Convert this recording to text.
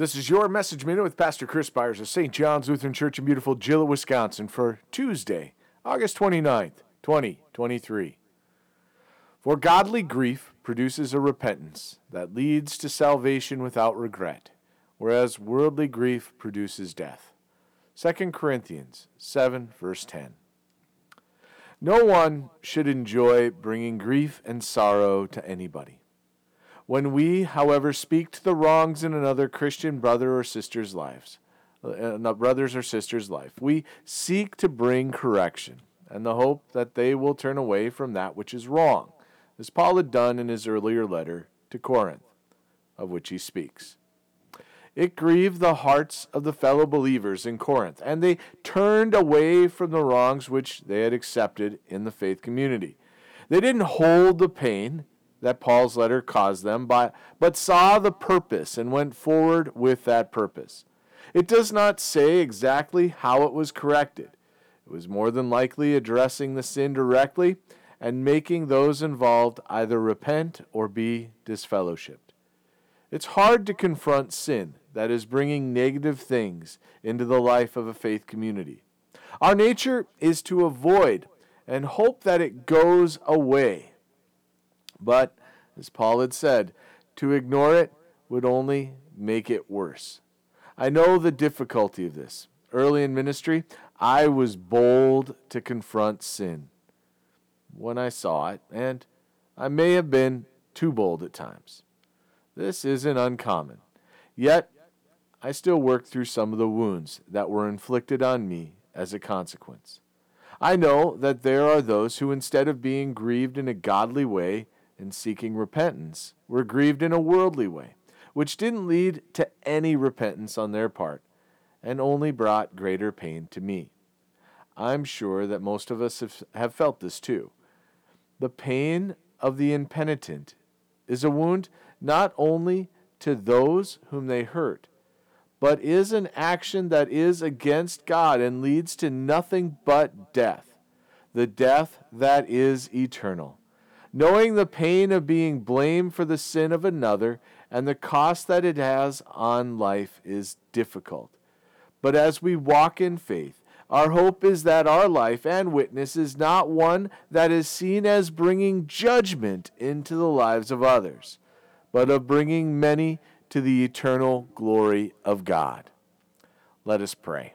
This is your message minute with Pastor Chris Byars of St. John's Lutheran Church in beautiful Gillett, Wisconsin for Tuesday, August 29th, 2023. For godly grief produces a repentance that leads to salvation without regret, whereas worldly grief produces death. 2 Corinthians 7, verse 10. No one should enjoy bringing grief and sorrow to anybody. When we, however, speak to the wrongs in another Christian brother or sister's lives, uh, brothers or sister's life, we seek to bring correction and the hope that they will turn away from that which is wrong, as Paul had done in his earlier letter to Corinth, of which he speaks. It grieved the hearts of the fellow believers in Corinth, and they turned away from the wrongs which they had accepted in the faith community. They didn't hold the pain that Paul's letter caused them, but, but saw the purpose and went forward with that purpose. It does not say exactly how it was corrected. It was more than likely addressing the sin directly and making those involved either repent or be disfellowshipped. It's hard to confront sin that is bringing negative things into the life of a faith community. Our nature is to avoid and hope that it goes away but, as Paul had said, to ignore it would only make it worse. I know the difficulty of this. Early in ministry, I was bold to confront sin when I saw it, and I may have been too bold at times. This isn't uncommon. Yet, I still work through some of the wounds that were inflicted on me as a consequence. I know that there are those who, instead of being grieved in a godly way, and seeking repentance were grieved in a worldly way, which didn't lead to any repentance on their part and only brought greater pain to me. I'm sure that most of us have, have felt this too. The pain of the impenitent is a wound not only to those whom they hurt, but is an action that is against God and leads to nothing but death, the death that is eternal knowing the pain of being blamed for the sin of another and the cost that it has on life is difficult. But as we walk in faith, our hope is that our life and witness is not one that is seen as bringing judgment into the lives of others, but of bringing many to the eternal glory of God. Let us pray.